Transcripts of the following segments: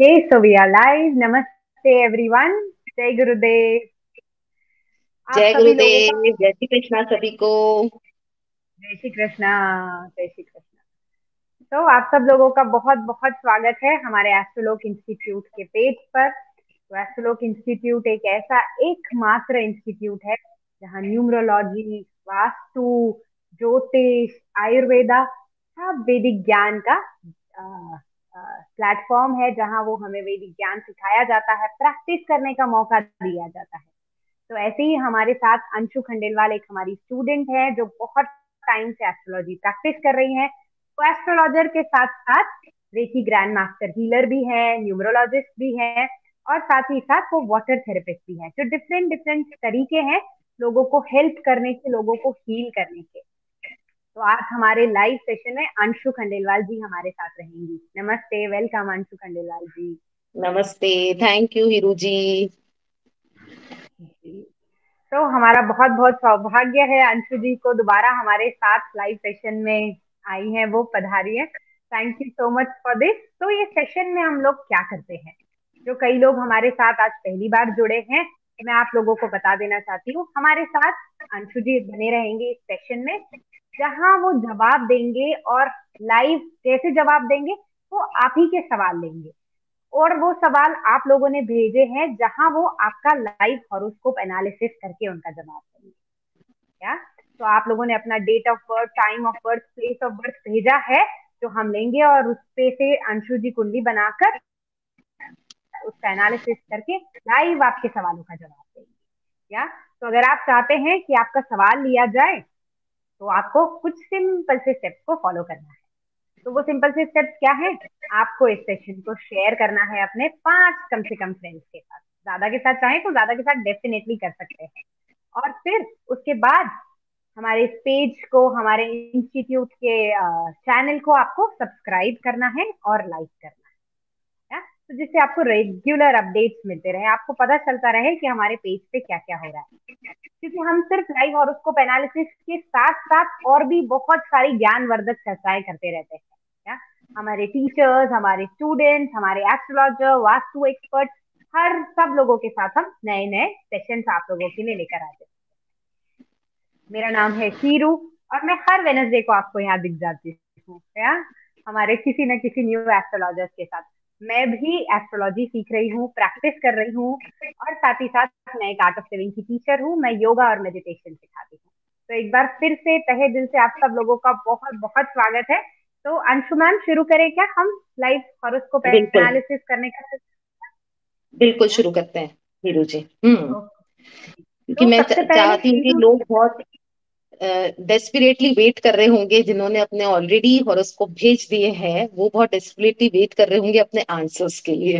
Okay, so we are live. Namaste everyone. जय गुरुदेव आप जय सभी लोगों का गुरुदेव जय श्री कृष्णा सभी को जय श्री कृष्णा जय श्री कृष्णा तो आप सब लोगों का बहुत बहुत स्वागत है हमारे एस्ट्रोलोक इंस्टीट्यूट के पेज पर। तो एस्ट्रोलोक इंस्टीट्यूट एक ऐसा एकमात्र इंस्टीट्यूट है जहाँ न्यूमरोलॉजी वास्तु ज्योतिष आयुर्वेदा सब वैदिक ज्ञान का प्लेटफॉर्म है जहाँ वो हमें वैदिक ज्ञान सिखाया जाता है, प्रैक्टिस करने का मौका दिया जाता है। तो ऐसे ही हमारे साथ अंशु खंडेलवाल एक हमारी स्टूडेंट है जो बहुत टाइम से एस्ट्रोलॉजी प्रैक्टिस कर रही है। वो एस्ट्रोलॉजर के साथ साथ रेकी ग्रैंड मास्टर हीलर भी है न्यूमरोलॉजिस्ट भी है और साथ ही साथ वो वाटर थेरेपिस्ट भी है, जो डिफरेंट डिफरेंट तरीके हैं लोगों को हेल्प करने के, लोगों को हील करने के। तो आज हमारे लाइव सेशन में अंशु खंडेलवाल जी हमारे साथ रहेंगी। नमस्ते वेलकम अंशु खंडेलवाल जी। नमस्ते थैंक यू हीरू जी। तो हमारा बहुत बहुत सौभाग्य है अंशु जी को दोबारा हमारे साथ लाइव सेशन में आई है वो पधारी है। Thank you so much for this तो ये सेशन में हम लोग क्या करते हैं? जो कई लोग हमारे साथ आज पहली बार जुड़े हैं मैं आप लोगों को बता देना चाहती हूँ। हमारे साथ अंशु जी बने रहेंगे इस सेशन में। जहाँ वो जवाब देंगे और लाइव कैसे जवाब देंगे, वो आप ही के सवाल लेंगे। और वो सवाल आप लोगों ने भेजे हैं, जहाँ वो आपका लाइव हॉरोस्कोप एनालिसिस करके उनका जवाब देंगे। क्या तो आप लोगों ने अपना date of birth time of birth place of birth भेजा है जो हम लेंगे और उस पे से अंशु जी कुंडली बनाकर उसका एनालिसिस करके लाइव आपके सवालों का जवाब देंगे। क्या तो अगर आप चाहते हैं कि आपका सवाल लिया जाए तो आपको कुछ सिंपल से स्टेप्स को फॉलो करना है। तो वो सिंपल से स्टेप्स क्या है? आपको इस सेशन को शेयर करना है अपने पाँच कम से कम फ्रेंड्स के साथ। ज़्यादा के साथ चाहे तो ज़्यादा के साथ डेफिनेटली कर सकते हैं। और फिर उसके बाद हमारे पेज को, हमारे इंस्टीट्यूट के चैनल को आपको सब्सक्राइब करना है और लाइक करना है। तो जिससे आपको रेगुलर अपडेट्स मिलते रहे, आपको पता चलता रहे कि हमारे पेज पे क्या क्या हो रहा है। क्योंकि हम सिर्फ़ लाइव हॉरोस्कोप एनालिसिस के साथ साथ और भी बहुत सारी ज्ञानवर्धक चर्चाएँ करते रहते हैं, क्या? हमारे टीचर्स हमारे स्टूडेंट्स हमारे एस्ट्रोलॉजर वास्तु एक्सपर्ट हर सब लोगों के साथ हम नए नए सेशन आप लोगों के लिए लेकर आते हैं। मेरा नाम है शीरू और मैं हर वेनसडे को आपको यहाँ दिख जाती हूँ हमारे किसी न किसी न्यू एस्ट्रोलॉजर्स के साथ मैं भी एस्ट्रोलॉजी सीख रही हूँ प्रैक्टिस कर रही हूँ और साथ ही साथ मैं एक आर्ट ऑफ़ लिविंग की टीचर हूँ मैं योगा और मेडिटेशन सिखाती हूँ। तो एक बार फिर से तहे दिल से आप सब लोगों का बहुत बहुत स्वागत है। तो अंशु मैम शुरू करें क्या हम लाइव उसको एनालिसिस करने का बिल्कुल शुरू करते हैं। हीरू जी। हम्म। क्योंकि तो मैं चाहती हूँ कि लोग बहुत डेस्परेटली वेट कर रहे होंगे जिन्होंने अपने ऑलरेडी हॉरोस्कोप भेज दिए हैं वो बहुत डेस्परेटली वेट कर रहे होंगे अपने आंसर्स के लिए।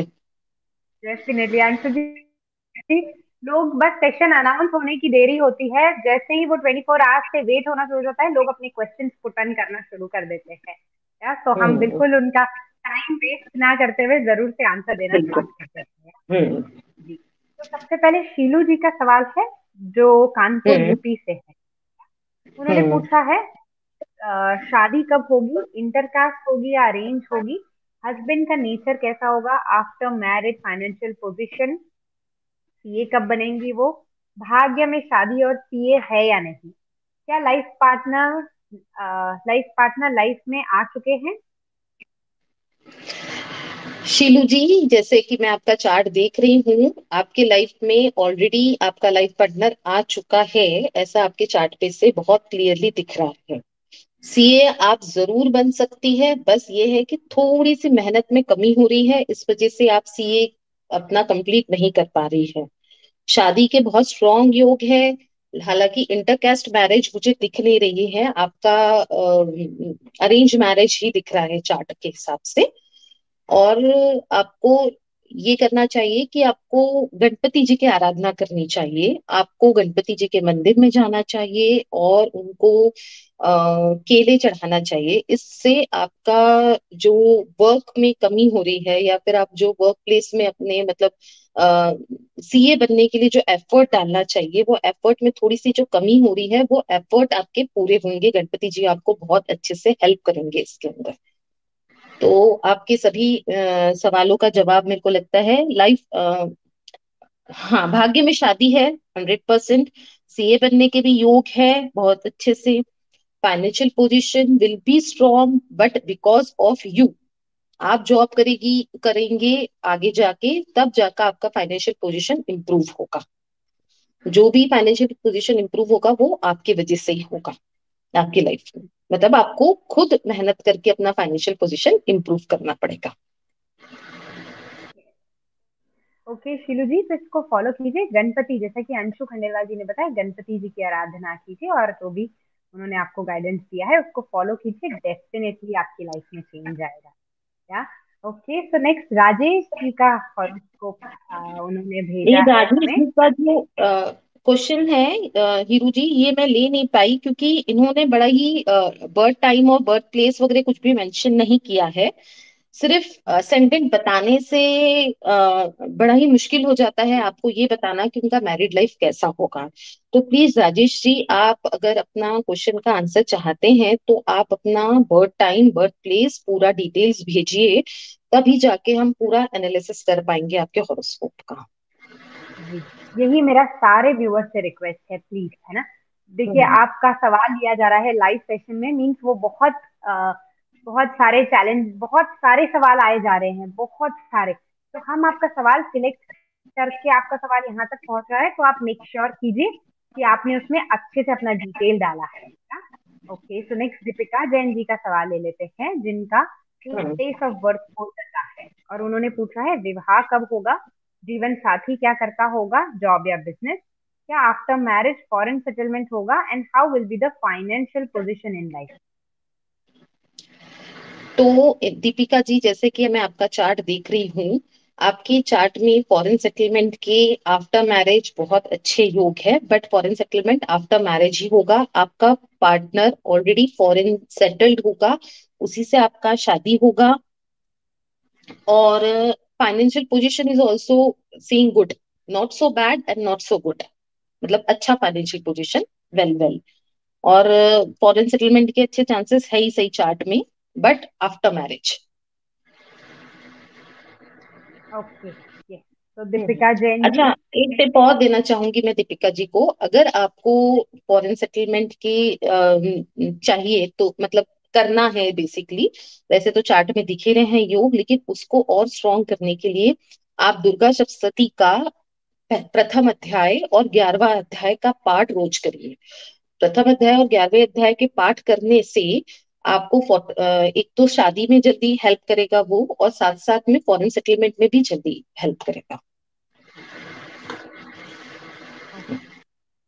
डेफिनेटली आंसर जी लोग बस सेशन अनाउंस होने की देरी होती है। जैसे ही वो 24 फोर आवर्स से वेट होना शुरू होता है लोग अपने क्वेश्चन पुटन करना शुरू कर देते हैं। या तो हम हम्म। बिल्कुल उनका टाइम वेस्ट ना करते हुए ज़रूर से आंसर देना स्टार्ट करते हैं। हम्म। जी। तो सबसे पहले शीलू जी का सवाल है जो कानपुर हम्म। यूपी से है। उन्होंने हम्म। पूछा है आ, शादी कब होगी इंटरकास्ट होगी या अरेंज होगी? हस्बैंड का नेचर कैसा होगा? After marriage financial position CA कब बनेंगी वो? भाग्य में शादी और सीए है या नहीं? क्या life partner life partner life में आ चुके हैं? शीलू जी, जैसे कि मैं आपका चार्ट देख रही हूँ, आपके लाइफ में ऑलरेडी आपका लाइफ पार्टनर आ चुका है, ऐसा आपके चार्ट पे से बहुत क्लियरली दिख रहा है। सीए आप ज़रूर बन सकती है, बस ये है कि थोड़ी सी मेहनत में कमी हो रही है, इस वजह से आप सीए अपना कंप्लीट नहीं कर पा रही है। शादी के बहुत स्ट्रॉन्ग योग है, हालाँकि इंटरकास्ट मैरिज मुझे दिख नहीं रही है, आपका अरेंज मैरिज ही दिख रहा है चार्ट के हिसाब से। और आपको ये करना चाहिए कि आपको गणपति जी की आराधना करनी चाहिए आपको गणपति जी के मंदिर में जाना चाहिए और उनको आ, केले चढ़ाना चाहिए। इससे आपका जो वर्क में कमी हो रही है या फिर आप जो वर्क प्लेस में अपने मतलब सीए बनने के लिए जो एफर्ट डालना चाहिए वो एफर्ट में थोड़ी सी जो कमी हो रही है वो एफर्ट आपके पूरे होंगे। गणपति जी आपको बहुत अच्छे से हेल्प करेंगे इसके अंदर। तो आपके सभी अ, सवालों का जवाब मेरे को लगता है लाइफ हाँ भाग्य में शादी है हंड्रेड परसेंट सीए बनने के भी योग है बहुत अच्छे से। Financial position will be strong but because of you आप जॉब करेगी करेंगे आगे जाके तब जाकर आपका फाइनेंशियल पोजीशन इंप्रूव होगा। जो भी फाइनेंशियल पोजीशन इंप्रूव होगा वो आपकी वजह से ही होगा आपकी लाइफ में। मतलब आपको खुद मेहनत करके अपना फाइनेंशियल पोजीशन इंप्रूव करना पड़ेगा। ओके शिलू जी तो इसको फॉलो कीजिए। गणपति जैसा कि अंशु खंडेलवाल जी ने बताया गणपति जी की आराधना कीजिए और जो तो भी उन्होंने आपको गाइडेंस दिया है उसको फॉलो कीजिए। डेफिनेटली आपकी लाइफ में चेंज आएगा। या? Okay so next Rajesh ji का हॉरोस्कोप उन्होंने भेजा राजेश जी का जो क्वेश्चन है हीरू जी, ये मैं ले नहीं पाई क्योंकि इन्होंने बड़ा ही बर्थ टाइम और बर्थ प्लेस वगैरह कुछ भी मेंशन नहीं किया है। सिर्फ़ सेंटेंट बताने से बड़ा ही मुश्किल हो जाता है आपको ये बताना कि उनका मैरिड लाइफ कैसा होगा। तो प्लीज़ राजेश जी, आप अगर अपना क्वेश्चन का आंसर चाहते हैं तो आप अपना बर्थ टाइम, बर्थ प्लेस पूरा डिटेल्स भेजिए, तभी जाके हम पूरा एनालिसिस कर पाएँगे आपके हॉरोस्कोप का। यही मेरा सारे व्यूअर्स से रिक्वेस्ट है प्लीज़ है ना? देखिए हम्म। आपका सवाल लिया जा रहा है लाइव सेशन में मीन्स वो बहुत आ, बहुत सारे चैलेंज बहुत सारे सवाल आए जा रहे हैं बहुत सारे। तो हम आपका सवाल सिलेक्ट करके आपका सवाल यहाँ तक पहुँच रहा है तो आप मेक श्योर sure कीजिए कि आपने उसमें अच्छे से अपना डिटेल डाला है okay so next Deepika Jain ji का सवाल ले लेते हैं जिनका प्लेस ऑफ़ बर्थ कोलकाता है और उन्होंने पूछा है विवाह कब होगा? जीवन साथी क्या करता होगा? जॉब या बिज़नेस क्या आफ्टर मैरिज फॉरेन सेटलमेंट होगा? And how will be the financial position in life तो दीपिका जी, जैसे कि मैं आपका चार्ट देख रही हूँ, आपके चार्ट में फॉरेन सेटलमेंट के आफ्टर मैरिज बहुत अच्छे योग है but foreign settlement after marriage ही होगा। आपका पार्टनर ऑलरेडी फॉरेन सेटल्ड होगा, उसी से आपका शादी होगा। और financial position is also seeing good not so bad and not so good मतलब अच्छा फाइनेंशियल पोजिशन वेल वेल और फॉरेन सेटलमेंट के अच्छे चांसेस है ही सही चार्ट में but after marriage. Okay. तो दीपिका जैन अच्छा एक टिप और देना चाहूँगी मैं दीपिका जी को. अगर आपको फॉरेन सेटलमेंट की चाहिए तो मतलब करना है बेसिकली वैसे तो चार्ट में दिखे रहे हैं योग, लेकिन उसको और स्ट्रॉन्ग करने के लिए आप दुर्गा सप्तती का प्रथम अध्याय और ग्यारहवा अध्याय का पाठ रोज करिए। प्रथम अध्याय और ग्यारहवें अध्याय के पाठ करने से आपको एक तो शादी में जल्दी हेल्प करेगा वो और साथ साथ में फॉरेन सेटलमेंट में भी जल्दी हेल्प करेगा।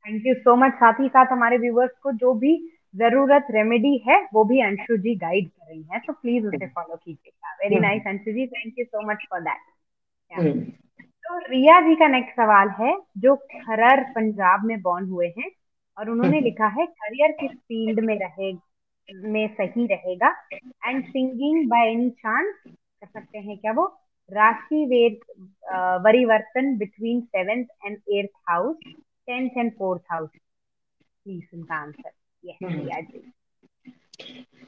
थैंक यू सो मच साथ ही साथ हमारे व्यूवर्स को जो भी ज़रूरत रेमेडी है वो भी अंशु जी गाइड कर रही है तो प्लीज़ उसे फॉलो कीजिएगा। Very nice Anshu ji thank you so much for that तो रिया जी का नेक्स्ट सवाल है जो खरर पंजाब में बॉर्न हुए हैं और उन्होंने हम्म। लिखा है करियर किस फ़ील्ड में रहे में सही रहेगा? And singing by any chance कर सकते हैं क्या वो? राशि वेद परिवर्तन between seventh and eighth house tenth and fourth house please उनका आंसर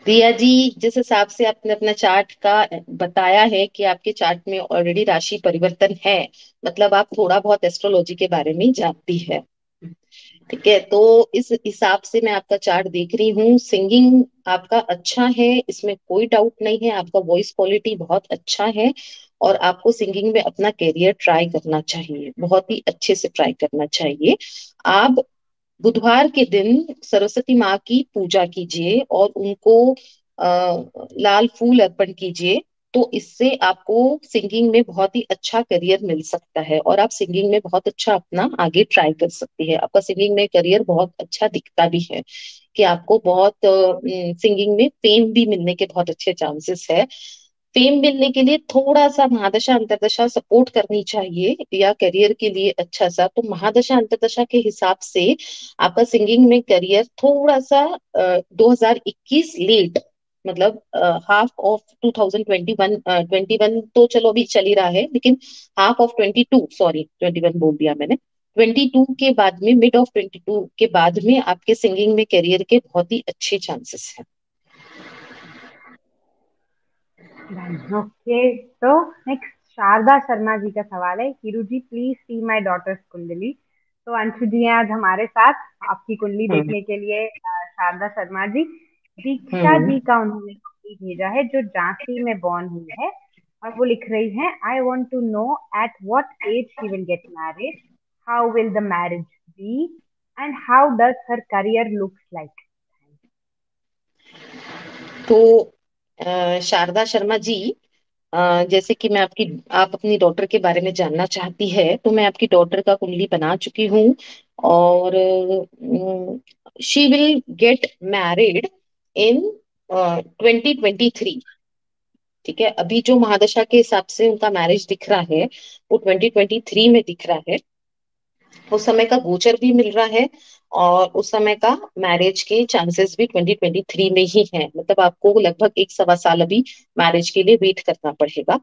जी जी, जिस हिसाब से आपने अपना चार्ट का बताया है कि आपके चार्ट में ऑलरेडी राशि परिवर्तन है मतलब आप थोड़ा बहुत एस्ट्रोलॉजी के बारे में जानती है। ठीक है तो इस हिसाब से मैं आपका चार्ट देख रही हूँ। सिंगिंग आपका अच्छा है, इसमें कोई डाउट नहीं है, आपका वॉइस क्वालिटी बहुत अच्छा है और आपको सिंगिंग में अपना करियर ट्राई करना चाहिए, बहुत ही अच्छे से ट्राई करना चाहिए। आप बुधवार के दिन सरस्वती माँ की पूजा कीजिए और उनको आ, लाल फूल अर्पण कीजिए तो इससे आपको सिंगिंग में बहुत ही अच्छा करियर मिल सकता है और आप सिंगिंग में बहुत अच्छा अपना आगे ट्राई कर सकती है। आपका सिंगिंग में करियर बहुत अच्छा दिखता भी है कि आपको बहुत सिंगिंग में फेम भी मिलने के बहुत अच्छे चांसेस है। फेम मिलने के लिए थोड़ा सा महादशा अंतरदशा सपोर्ट करनी चाहिए या करियर के लिए अच्छा सा तो महादशा अंतरदशा के हिसाब से आपका सिंगिंग में करियर थोड़ा सा uh, 2021 लेट मतलब हाफ़ ऑफ़ 2021 21 तो चलो अभी चल ही रहा है लेकिन हाफ़ ऑफ़ 22 सॉरी 21 बोल दिया मैंने। 22 के बाद में मिड ऑफ़ 22 के बाद में आपके सिंगिंग में करियर के बहुत ही अच्छे चांसेस हैं। ओके तो नेक्स्ट शारदा शर्मा जी का सवाल है Hiru ji please see my daughter's kundli तो अंशु जी हैं आज हमारे साथ आपकी कुंडली हम्म। देखने के लिए शारदा शर्मा जी। दीक्षा हम्म। जी का उन्होंने भेजा है जो झांसी में बॉर्न हुई है। और वो लिख रही हैं I want to know at what age she will get married how will the marriage be and how does her career looks like तो शारदा शर्मा जी जैसे कि मैं आपकी, आप अपनी डॉटर के बारे में जानना चाहती है तो मैं आपकी डॉटर का कुंडली बना चुकी हूँ और she will get married in twenty twenty three ठीक है? अभी जो महादशा के हिसाब से उनका मैरिज दिख रहा है, वो ट्वेंटी ट्वेंटी थ्री में दिख रहा है। उस समय का गोचर भी मिल रहा है और उस समय का मैरिज के चांसेस भी 2023 में ही है। मतलब आपको लगभग एक सवा साल अभी मैरिज के लिए वेट करना पड़ेगा।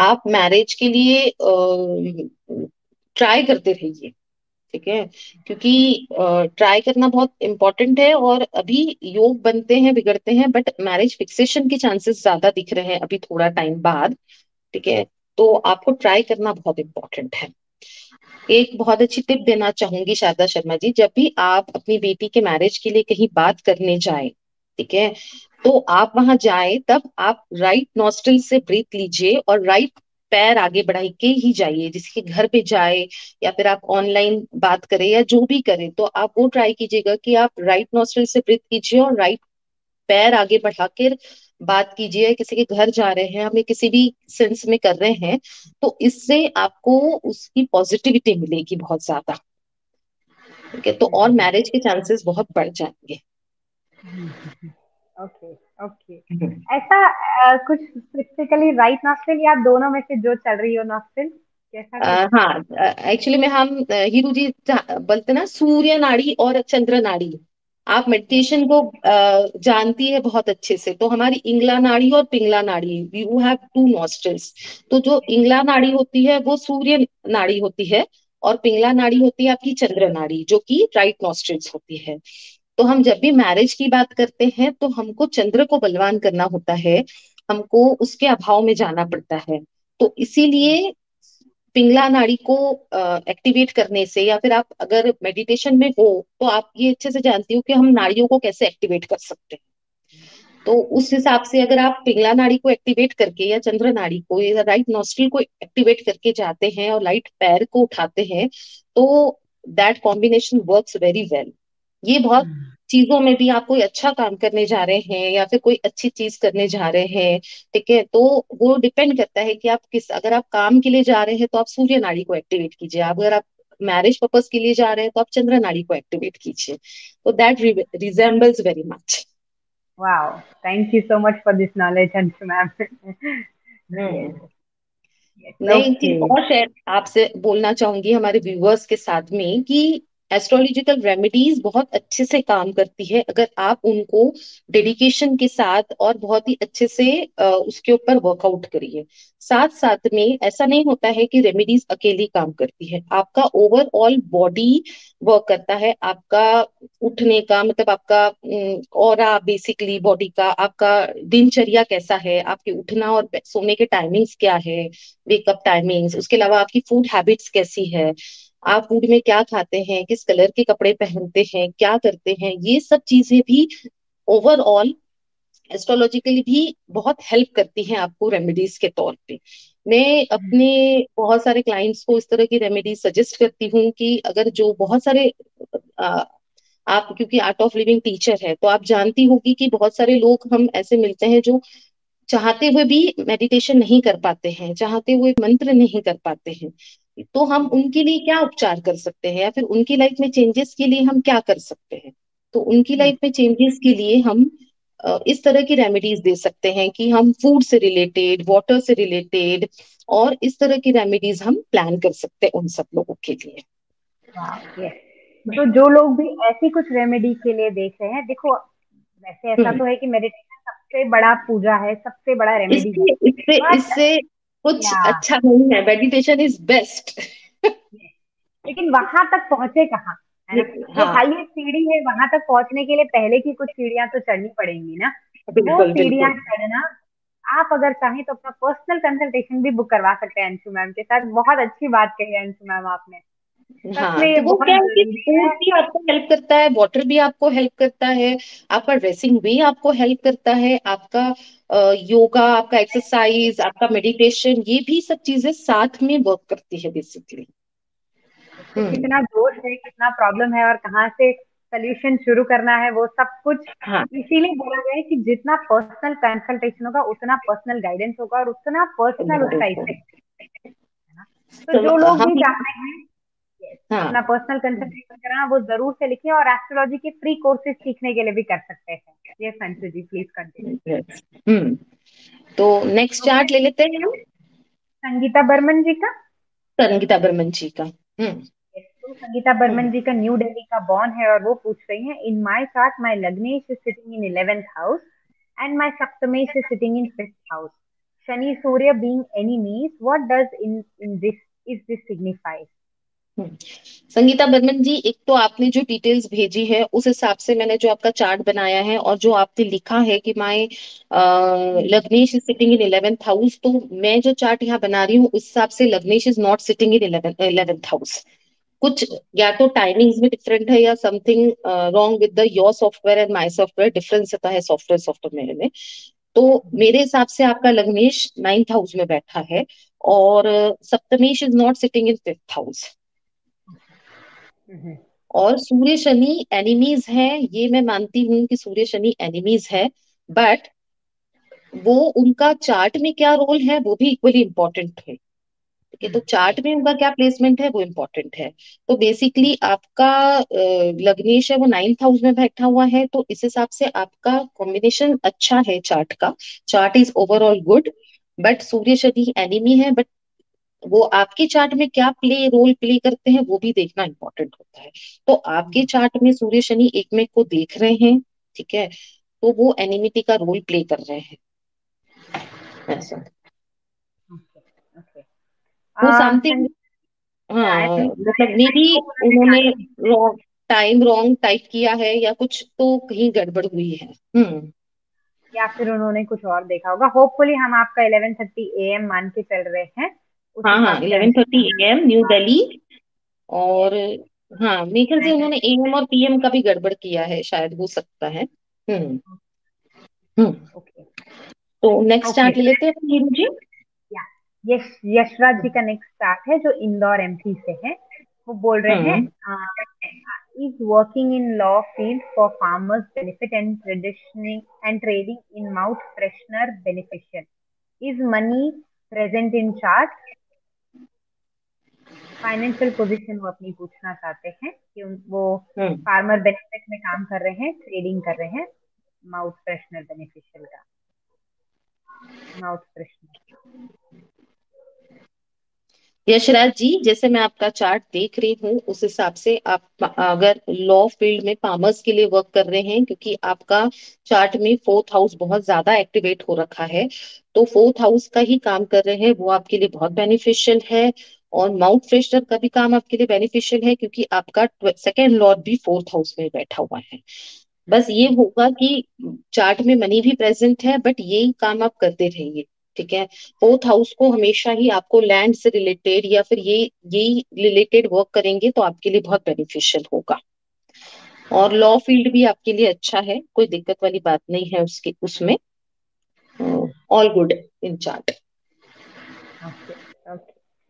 आप मैरिज के लिए ट्राई करते रहिए, ठीक है? क्योंकि ट्राई करना बहुत इंपॉर्टेंट है और अभी योग बनते हैं, बिगड़ते हैं बट मैरिज फिक्सेशन के चांसेस ज़्यादा दिख रहे हैं अभी थोड़ा टाइम बाद, ठीक है? तो आपको ट्राई करना बहुत इंपॉर्टेंट है। एक बहुत अच्छी टिप देना चाहूँगी शारदा शर्मा जी, जब भी आप अपनी बेटी के मैरिज के लिए कहीं बात करने जाए, ठीक है? तो आप वहाँ जाए, तब आप राइट नॉस्ट्रिल से ब्रीथ लीजिए और राइट पैर आगे बढ़ाई के ही जाइए। जिसके घर पे जाए या फिर आप ऑनलाइन बात करें या जो भी करें तो आप वो ट्राई कीजिएगा कि आप राइट नॉस्ट्रिल से ब्रीथ कीजिए और राइट पैर आगे बढ़ा कर बात कीजिए किसी के घर जा रहे हैं हमें किसी भी सेंस में कर रहे हैं तो इससे आपको उसकी पॉजिटिविटी मिलेगी बहुत ज़्यादा। ठीक है? तो और मैरिज के चांसेस बहुत बढ़ जाएँगे। ओके ओके ऐसा कुछ स्पेसिफिकली राइट नॉस्ट्रिल या दोनों में से जो चल रही हो हाँ एक्चुअली में हम हीरू जी बोलते ना सूर्य नाड़ी और चंद्र नाड़ी। आप मेडिटेशन को जानती है बहुत अच्छे से तो हमारी इंगला नाड़ी और पिंगला नाड़ी यू हैव टू नॉस्ट्रल्स तो जो इंगला नाड़ी होती है, वो सूर्य नाड़ी होती है और पिंगला नाड़ी होती है आपकी चंद्र नाड़ी, जो कि राइट नॉस्ट्रल्स होती है। तो हम जब भी मैरिज की बात करते हैं तो हमको चंद्र को बलवान करना होता है, हमको उसके अभाव में जाना पड़ता है। तो इसीलिए पिंगला नाड़ी को एक्टिवेट करने से या फिर आप अगर मेडिटेशन में हो तो आप ये अच्छे से जानती हो कि हम नाड़ियों को कैसे एक्टिवेट कर सकते हैं। तो उस हिसाब से अगर आप पिंगला नाड़ी को एक्टिवेट करके या चंद्र नाड़ी को या राइट नॉस्ट्रिल को एक्टिवेट करके जाते हैं और राइट पैर को उठाते हैं तो that combination works very well ये बहुत चीज़ों में भी आप कोई अच्छा काम करने जा रहे हैं या फिर कोई अच्छी चीज़ करने जा रहे हैं ठीक है? तो वो डिपेंड करता है कि आप किस अगर आप काम के लिए जा रहे हैं तो आप सूर्य नाड़ी को एक्टिवेट कीजिए। आप अगर आप मैरिज पर्पज के लिए जा रहे हैं तो आप चंद्र नाड़ी को एक्टिवेट कीजिए। तो that resembles very much Wow, thank you so much for this knowledge, Anshu ma'am. yes, hmm yes, एक चीज़ okay. और शेयर आपसे बोलना चाहूँगी हमारे व्यूअर्स के साथ में कि एस्ट्रोलॉजिकल रेमेडीज बहुत अच्छे से काम करती है। अगर आप उनको डेडिकेशन के साथ और बहुत ही अच्छे से उसके ऊपर वर्कआउट करिए। साथ साथ में ऐसा नहीं होता है कि रेमेडीज अकेली काम करती है। आपका ओवरऑल बॉडी वर्क करता है। आपका उठने का मतलब आपका और बेसिकली बॉडी का, आपका दिनचर्या कैसा है? आपके उठना और सोने के टाइमिंग्स क्या है? वेकअप टाइमिंग्स उसके अलावा आपकी फ़ूड हैबिट्स कैसी है? आप फ़ूड में क्या खाते हैं किस कलर के कपड़े पहनते हैं क्या करते हैं ये सब चीज़ें भी ओवरऑल एस्ट्रोलॉजिकली भी बहुत हेल्प करती हैं आपको रेमेडीज के तौर पे। मैं अपने बहुत सारे क्लाइंट्स को इस तरह की रेमेडीज सजेस्ट करती हूँ कि अगर जो बहुत सारे आ, आप क्योंकि आर्ट ऑफ़ लिविंग टीचर है तो आप जानती होगी कि बहुत सारे लोग हम ऐसे मिलते हैं जो चाहते हुए भी मेडिटेशन नहीं कर पाते हैं चाहते हुए मंत्र नहीं कर पाते हैं। तो हम उनके लिए क्या उपचार कर सकते हैं या फिर उनकी लाइफ में चेंजेस के लिए हम क्या कर सकते हैं? तो उनकी लाइफ में चेंजेस के लिए हम इस तरह की रेमेडीज दे सकते हैं कि हम फ़ूड से रिलेटेड वाटर से रिलेटेड और इस तरह की रेमेडीज हम प्लान कर सकते हैं उन सब लोगों के लिए। Wow, तो जो लोग भी ऐसी कुछ रेमेडी के लिए देख रहे हैं देखो वैसे ऐसा हम्म। तो है कि मेडिटेशन सबसे बड़ा पूजा है सबसे बड़ा रेमेडी इससे इससे कुछ yeah. अच्छा नहीं है। मेडिटेशन इज़ बेस्ट लेकिन वहाँ तक पहुँचे कहाँ? है एक हाँ। हाईएस्ट सीढ़ी है वहाँ तक पहुँचने के लिए पहले की कुछ सीढ़ियाँ तो चढ़नी पड़ेंगी ना? वो सीढ़ियाँ चढ़ना आप अगर चाहें तो अपना पर्सनल कंसल्टेशन भी बुक करवा सकते हैं अंशु मैम के साथ। बहुत अच्छी बात कही है अंशु मैम आपने। हाँ तो वो क्या है कि फ़ूड भी आपको हेल्प करता है वाटर भी आपको हेल्प करता है आपका ड्रेसिंग भी आपको हेल्प करता है आपका योगा आपका एक्सरसाइज आपका मेडिटेशन ये भी सब चीज़ें साथ में वर्क करती है बेसिकली तो हम्म। कितना दोष है कितना प्रॉब्लम है और कहाँ से सोल्यूशन शुरू करना है वो सब कुछ हाँ। इसीलिए बोला गया है कि जितना पर्सनल कंसल्टेशन होगा उतना पर्सनल गाइडेंस होगा और उतना पर्सनल उसका इफ़ेक्ट तो जो लोग भी चाहते हैं हाँ। अपना पर्सनल कंसल्टेशन कराना वो ज़रूर से लिखें और एस्ट्रोलॉजी के फ्री कोर्सेज सीखने के लिए भी कर सकते हैं। ये संशु जी प्लीज़ कंटिन्यू हम्म। तो नेक्स्ट चार्ट ले लेते हैं हम। संगीता बर्मन जी का? संगीता बर्मन जी का। हम्म। तो संगीता बर्मन जी का न्यू दिल्ली का बॉर्न है और वो पूछ रही हैं in my chart my lagnesh is sitting in 11th house and my saptamesh is sitting in 5th house Shani Surya being enemies what does in in this is this signifies. Sangeeta Barman ji, एक तो आपने जो details भेजी है, उस हिसाब से मैंने जो आपका चार्ट बनाया है और जो आपने लिखा है कि my lagnesh is sitting in eleventh house तो मैं जो चार्ट यहाँ बना रही हूँ, उस हिसाब से lagnesh is not sitting in eleventh house कुछ या तो टाइमिंग्स में डिफरेंट है या something wrong with the your software and my software difference आता है सॉफ्टवेयर सॉफ्टवेयर में. तो मेरे हिसाब से आपका लग्नेश नाइन्थ हाउस में बैठा है और saptamesh is not sitting in fifth house और सूर्य शनि एनिमीज है ये मैं मानती हूँ कि सूर्य शनि एनिमीज है बट वो उनका चार्ट में क्या रोल है वो भी इक्वली इम्पोर्टेंट है। ठीक है तो चार्ट में उनका क्या प्लेसमेंट है वो इम्पोर्टेंट है। तो बेसिकली आपका लग्नेश है वो नाइन्थ हाउस में बैठा हुआ है तो इस हिसाब से आपका कॉम्बिनेशन अच्छा है चार्ट का। Chart is overall good but Surya Shani enemy है बट वो आपके चार्ट में क्या प्ले रोल प्ले करते हैं वो भी देखना इंपॉर्टेंट होता है। तो आपके चार्ट में सूर्य शनि एक में को देख रहे हैं ठीक है? तो वो एनिमिटी का रोल प्ले कर रहे हैं। ऐसा। वो समथिंग हाँ मतलब मे बी उन्होंने रॉन्ग टाइम रॉन्ग टाइप किया है या कुछ तो कहीं गड़बड़ हुई है। हम्म। या फिर उन्होंने कुछ और देखा होगा। होपफुली हम आपका 11:30 एएम मान के चल रहे हैं। हाँ हाँ eleven thirty A M new Delhi और हाँ मेरे ख्याल से मैं उन्होंने एएम और पीएम का भी गड़बड़ किया है शायद हो सकता है। हम्म। हम्म। तो नेक्स्ट ले लेते हैं नीरू जी यश यशराज जी का नेक्स्ट स्टार्ट है जो इंदौर एमपी से है। वो बोल रहे हैं is working in law field for farmers benefit and traditioning and trading in mouth freshener beneficial. Is money present in chart? Financial position वो अपनी पूछना चाहते हैं कि वो हम्म। फार्मर बेनिफिट में काम कर रहे हैं ट्रेडिंग कर रहे हैं माउथ फ्रेशनर बेनिफिशियल का। माउथ फ्रेशनर यशराज जी जैसे मैं आपका चार्ट देख रही हूँ उस हिसाब से आप अगर लॉ फ़ील्ड में फार्मर्स के लिए वर्क कर रहे हैं क्योंकि आपका चार्ट में फोर्थ हाउस बहुत ज़्यादा एक्टिवेट हो रखा है तो फोर्थ हाउस का ही काम कर रहे हैं वो आपके लिए बहुत बेनिफिशियल है और माउथ फ्रेशनर का भी काम आपके लिए बेनिफिशियल है क्योंकि आपका सेकेंड लॉर्ड भी फोर्थ हाउस में बैठा हुआ है। बस ये होगा कि चार्ट में मनी भी प्रेजेंट है बट यही काम आप करते रहिए, ठीक है? फोर्थ हाउस को हमेशा ही आपको लैंड से रिलेटेड या फिर ये यही रिलेटेड वर्क करेंगे तो आपके लिए बहुत बेनिफिशियल होगा। और लॉ फ़ील्ड भी आपके लिए अच्छा है, कोई दिक्कत वाली बात नहीं है उसके, उसमें। All good in chart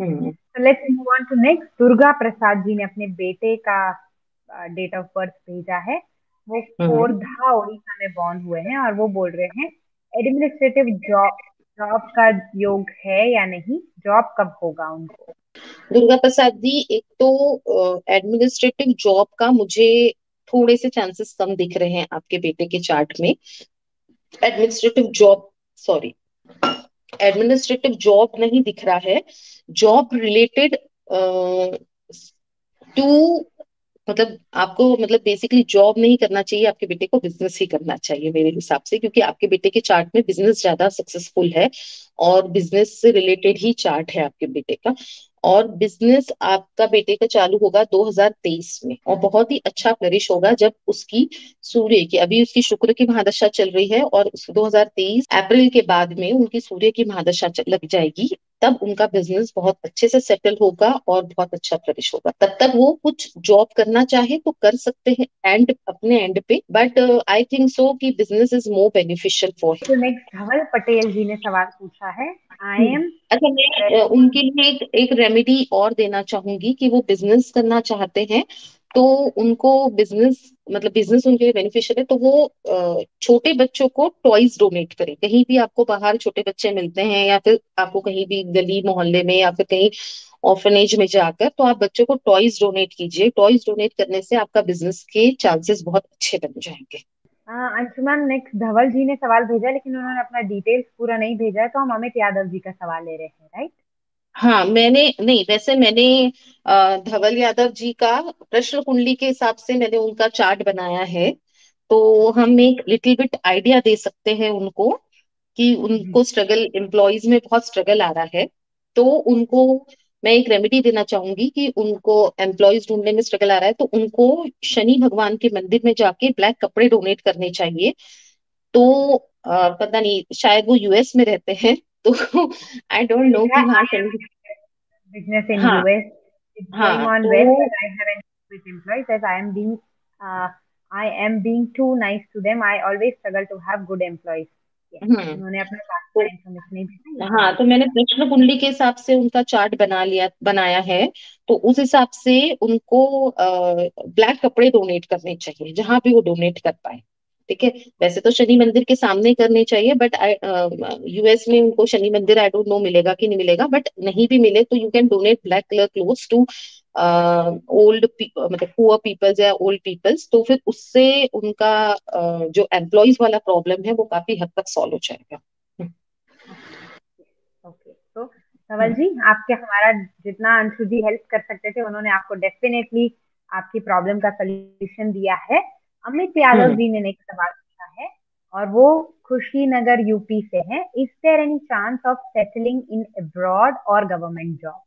hmm. So let's move on to next. Durga Prasad ji ने अपने बेटे का डेट ऑफ़ बर्थ भेजा है। वो हम्म। खोरधा उड़ीसा में बॉर्न हुए हैं और वो बोल रहे हैं एडमिनिस्ट्रेटिव जॉब जॉब का योग है या नहीं? जॉब कब होगा उनको? दुर्गा प्रसाद जी एक तो एडमिनिस्ट्रेटिव जॉब का मुझे थोड़े से चांसेस कम दिख रहे हैं आपके बेटे के चार्ट में। Administrative job sorry administrative job नहीं दिख रहा है। जॉब रिलेटेड टू मतलब आपको मतलब बेसिकली जॉब नहीं करना चाहिए, आपके बेटे को बिज़नेस ही करना चाहिए मेरे हिसाब से, क्योंकि आपके बेटे के चार्ट में बिज़नेस ज़्यादा सक्सेसफुल है और बिज़नेस से रिलेटेड ही चार्ट है आपके बेटे का। और बिज़नेस आपका बेटे का चालू होगा 2023 में और बहुत ही अच्छा फ्लरिश होगा जब उसकी सूर्य की, अभी उसकी शुक्र की महादशा चल रही है और 2023 अप्रैल के बाद में उनकी सूर्य की महादशा लग जाएगी। तब उनका बिज़नेस बहुत अच्छे से सेटल होगा और बहुत अच्छा फ्लरिश होगा। तब तक वो कुछ जॉब करना चाहे तो कर सकते हैं एंड अपने एंड पे बट आई थिंक सो कि business is more beneficial for next Dhaval Patel ji ने सवाल पूछा है। आई एम अच्छा मैं उनके लिए एक एक रेमेडी और देना चाहूँगी कि वो बिज़नेस करना चाहते हैं। तो उनको बिज़नेस मतलब बिज़नेस उनके लिए बेनिफिशियल है तो वो छोटे बच्चों को टॉयज डोनेट करें। कहीं भी आपको बाहर छोटे बच्चे मिलते हैं या फिर आपको कहीं भी गली, मोहल्ले में या फिर कहीं ऑर्फनेज में जाकर तो आप बच्चों को टॉयज डोनेट कीजिए। टॉयज डोनेट करने से आपका बिज़नेस के चांसेस बहुत अच्छे बन जाएँगे। अंशुमान नेक्स्ट धवल जी ने सवाल भेजा लेकिन उन्होंने अपना डिटेल्स पूरा नहीं भेजा है तो हम अमित यादव जी का सवाल ले रहे हैं राइट हाँ मैंने नहीं वैसे मैंने धवल यादव जी का प्रश्न कुंडली के हिसाब से मैंने उनका चार्ट बनाया है। तो हम एक लिटिल बिट आइडिया दे सकते हैं उनको कि उनको स्ट्रगल एम्प्लॉयज़ में बहुत स्ट्रगल आ रहा है। तो उनको मैं एक रेमेडी देना चाहूँगी कि उनको एम्प्लॉयज़ ढूँढने में स्ट्रगल आ रहा है। तो उनको शनि भगवान के मंदिर में जाके ब्लैक कपड़े डोनेट करने चाहिए। तो आ, पता नहीं शायद वो यूएस में रहते हैं। तो आई डोंट नो कि वहाँ चल बिज़नेस इन यूएस हाँ। On west I have an with employees as I am being हाँ तो, तो मैंने प्रश्न कुंडली के हिसाब से उनका चार्ट बना लिया बनाया है। तो उस हिसाब से उनको uh, ब्लैक कपड़े डोनेट करने चाहिए जहाँ भी वो डोनेट कर पाए। ठीक है? वैसे तो शनि मंदिर के सामने करने चाहिए बट यूएस में उनको शनि मंदिर आई डोंट नो मिलेगा कि नहीं मिलेगा बट नहीं भी मिले तो you can donate black colour cloth to old मतलब पुअर पीपल्स या ओल्ड पीपल्स तो फिर उससे उनका uh, जो एम्प्लॉयज़ वाला प्रॉब्लम है वो काफ़ी हद तक सॉल्व हो जाएगा। तो धवल जी आपके हमारा जितना अंशु जी हेल्प कर सकते थे उन्होंने आपको डेफिनेटली आपकी प्रॉब्लम का सोल्यूशन दिया है। अमित यादव हम्म। जी ने एक सवाल पूछा है और वो खुशीनगर यूपी से है। Is there any chance of settling in abroad और government job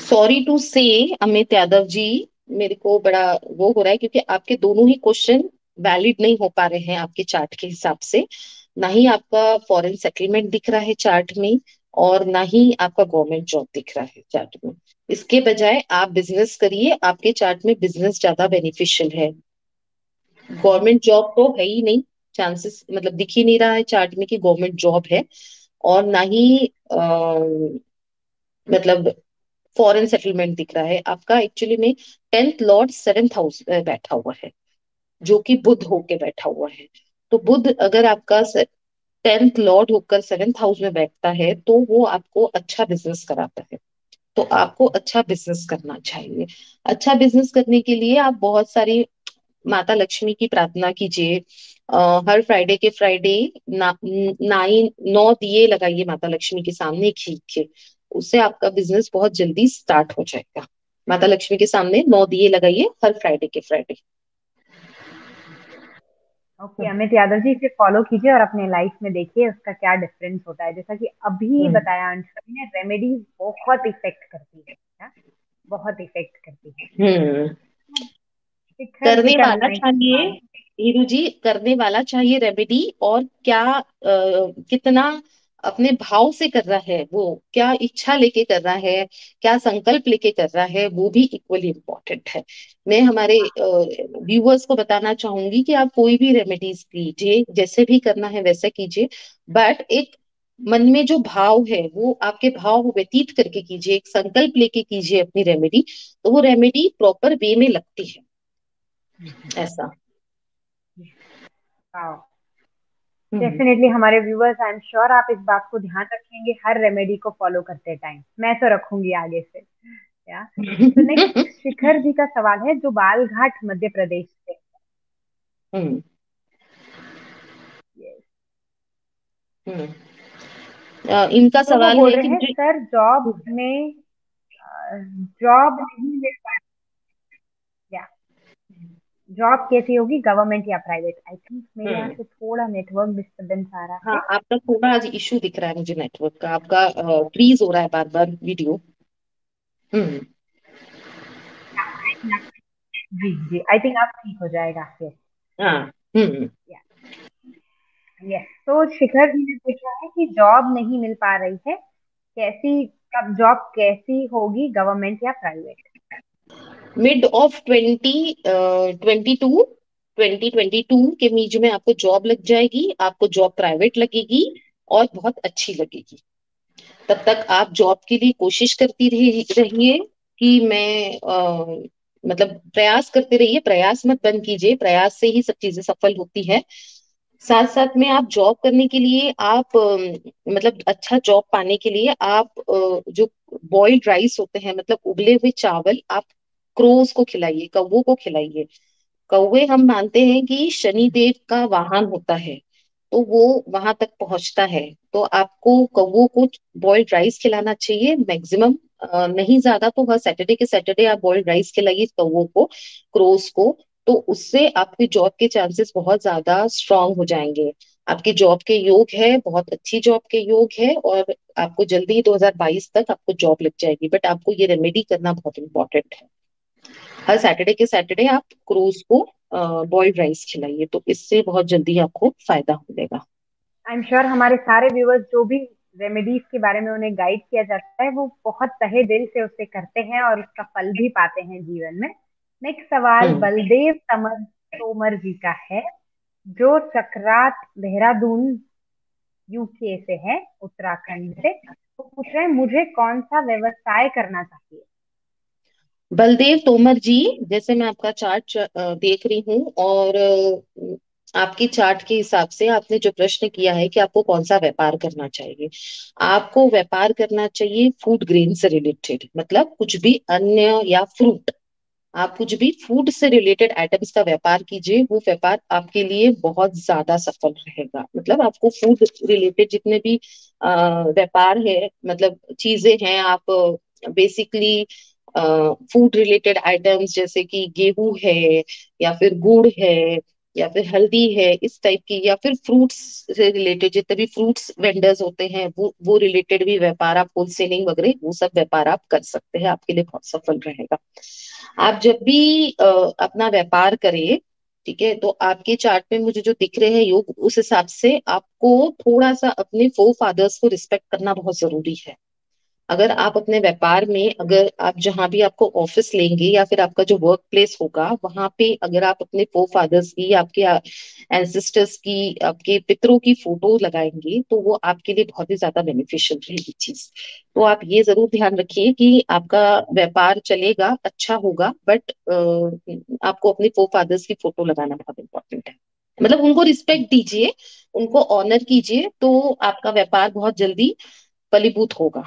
sorry to say Amit Yadav जी मेरे को बड़ा वो हो रहा है क्योंकि आपके दोनों ही क्वेश्चन वैलिड नहीं हो पा रहे हैं आपके चार्ट के हिसाब से। ना ही आपका फॉरेन सेटलमेंट दिख रहा है चार्ट में और ना ही आपका गवर्नमेंट जॉब दिख रहा है चार्ट में। इसके बजाय आप बिज़नेस करिए आपके चार्ट में बिज़नेस ज़्यादा बेनिफिशियल है। गवर्नमेंट जॉब तो है ही नहीं। चांसेस मतलब दिख ही नहीं रहा है चार्ट में कि गवर्नमेंट जॉब है। और ना ही आ, मतलब फॉरेन सेटलमेंट दिख रहा है। आपका एक्चुअली में टेंथ लॉर्ड सेवेंथ हाउस बैठा हुआ है जो कि बुद्ध होके बैठा हुआ है। तो बुद्ध अगर आपका टेंथ लॉर्ड होकर सेवेंथ हाउस में बैठता है तो वो आपको अच्छा बिज़नेस कराता है। तो आपको अच्छा बिज़नेस करना चाहिए। अच्छा बिज़नेस करने के लिए आप बहुत सारी माता लक्ष्मी की प्रार्थना कीजिए। हर फ्राइडे के फ्राइडे ना, नाइन नौ दिए लगाइए माता लक्ष्मी के सामने खींच। के उससे आपका बिज़नेस बहुत जल्दी स्टार्ट हो जाएगा। माता लक्ष्मी के सामने नौ दिए लगाइए हर फ्राइडे के फ्राइडे ओके अमित यादव जी इसे फॉलो कीजिए और अपने लाइफ में देखिए उसका क्या डिफरेंस होता है जैसा कि अभी हम्म। बताया अंशुल ने रेमेडी बहुत इफ़ेक्ट करती है ना? बहुत इफ़ेक्ट करती है हम्म। करने वाला चाहिए हीरू जी करने वाला चाहिए रेमेडी और क्या आ, कितना अपने भाव से कर रहा है वो क्या इच्छा लेके कर रहा है क्या संकल्प लेके कर रहा है वो भी इक्वली इम्पोर्टेंट है। मैं हमारे व्यूअर्स को बताना चाहूँगी कि आप कोई भी रेमेडीज कीजिए जैसे भी करना है वैसे कीजिए बट एक मन में जो भाव है वो आपके भाव व्यतीत करके कीजिए एक संकल्प लेके कीजिए अपनी रेमेडी तो वो रेमेडी प्रॉपर वे में लगती है। ऐसा। Definitely hmm. हमारे व्यूवर्स आई एम श्योर आप इस बात को ध्यान रखेंगे हर रेमेडी को फॉलो करते टाइम मैं तो रखूँगी आगे से या तो नेक्स्ट शिखर जी का सवाल है जो बालघाट मध्य प्रदेश से हम्म। हम्म। इनका तो सवाल है कि सर जॉब में जॉब नहीं मिल पा जॉब कैसी होगी गवर्नमेंट या प्राइवेट आई थिंक मेरे यहाँ हम्म। से थोड़ा नेटवर्क डिस्टरबेंस आ रहा है। हाँ आपका थोड़ा आज इशू दिख रहा है मुझे नेटवर्क का। आपका फ्रीज हो रहा है बार बार video hmm. Ji ji I think आप ठीक हो जाएगा यस हाँ हम्म। यस तो शिखर जी ने पूछा है कि जॉब नहीं मिल पा रही है कैसी कब जॉब कैसी होगी गवर्नमेंट या private mid of twenty twenty two twenty twenty two के बीच में आपको जॉब लग जाएगी आपको जॉब प्राइवेट लगेगी और बहुत अच्छी लगेगी। तब तक आप जॉब के लिए कोशिश करती रहिए कि मैं आ, मतलब प्रयास करते रहिए प्रयास मत बंद कीजिए प्रयास से ही सब चीज़ें सफल होती है। साथ साथ में आप जॉब करने के लिए आप मतलब अच्छा जॉब पाने के लिए आप जो बॉइल्ड राइस होते हैं मतलब उबले हुए चावल आप क्रोज को खिलाइए, कौवों को खिलाइए। कौवे हम मानते हैं कि शनि देव का वाहन होता है तो वो वहाँ तक पहुँचता है। तो आपको कौवों को बॉइल्ड राइस खिलाना चाहिए। मैक्सिमम नहीं ज़्यादा तो हर सैटरडे के सैटरडे आप बॉइल्ड राइस खिलाइए कौवों को क्रोस को। तो उससे आपकी जॉब के चांसेस बहुत ज़्यादा स्ट्रांग हो जाएँगे। आपके जॉब के योग है, बहुत अच्छी जॉब के योग है और आपको जल्दी 2022 तक आपको जॉब लग जाएगी। बट आपको ये रेमेडी करना बहुत इंपॉर्टेंट है। हर सैटरडे के सैटरडे आप क्रूज को बॉइल्ड राइस खिलाइए तो इससे बहुत जल्दी आपको फ़ायदा मिलेगा। आई एम श्योर हमारे सारे व्यूवर्स जो भी रेमेडीज के बारे में उन्हें गाइड किया जाता है वो बहुत तहे दिल से उसे करते हैं और उसका फल भी पाते हैं जीवन में। नेक्स्ट सवाल हम्म। बलदेव समर तोमर जी का है जो चक्रात देहरादून यूके से है उत्तराखंड से। तो पूछ रहे हैं मुझे कौन सा व्यवसाय करना चाहिए? बलदेव तोमर जी, जैसे मैं आपका चार्ट देख रही हूँ और आपकी चार्ट के हिसाब से आपने जो प्रश्न किया है कि आपको कौन सा व्यापार करना चाहिए। आपको व्यापार करना चाहिए फ़ूड ग्रेन से रिलेटेड मतलब कुछ भी अन्य या फ्रूट आप कुछ भी फ़ूड से रिलेटेड आइटम्स का व्यापार कीजिए, वो व्यापार आपके लिए बहुत ज़्यादा सफल रहेगा। मतलब आपको फ़ूड रिलेटेड जितने भी व्यापार है मतलब चीज़ें हैं, आप बेसिकली फ़ूड रिलेटेड आइटम्स जैसे कि गेहूँ है या फिर गुड़ है या फिर हल्दी है इस टाइप की या फिर फ्रूट्स से रिलेटेड जितने भी फ्रूट्स वेंडर्स होते हैं वो वो रिलेटेड भी व्यापार आप होलसेलिंग वगैरह वो सब व्यापार आप कर सकते हैं आपके लिए बहुत सफल रहेगा। आप जब भी आ, अपना व्यापार करें ठीक है तो आपके चार्ट में मुझे जो दिख रहे हैं योग उस हिसाब से आपको थोड़ा सा अपने फोर फादर्स को रिस्पेक्ट करना बहुत ज़रूरी है। अगर आप अपने व्यापार में, अगर आप जहाँ भी आपको ऑफ़िस लेंगे या फिर आपका जो वर्क प्लेस होगा, वहाँ पे अगर आप अपने फोर फादर्स की, आपके एंसिस्टर्स की, आपके पितरों की फ़ोटो लगाएँगे तो वो आपके लिए बहुत ही ज़्यादा बेनिफिशियल रहेगी चीज़। तो आप ये ज़रूर ध्यान रखिए कि आपका व्यापार चलेगा अच्छा होगा बट आपको अपने फोर फादर्स की फ़ोटो लगाना बहुत इंपॉर्टेंट है। मतलब उनको रिस्पेक्ट दीजिए, उनको ऑनर कीजिए तो आपका व्यापार बहुत जल्दी फलीभूत होगा।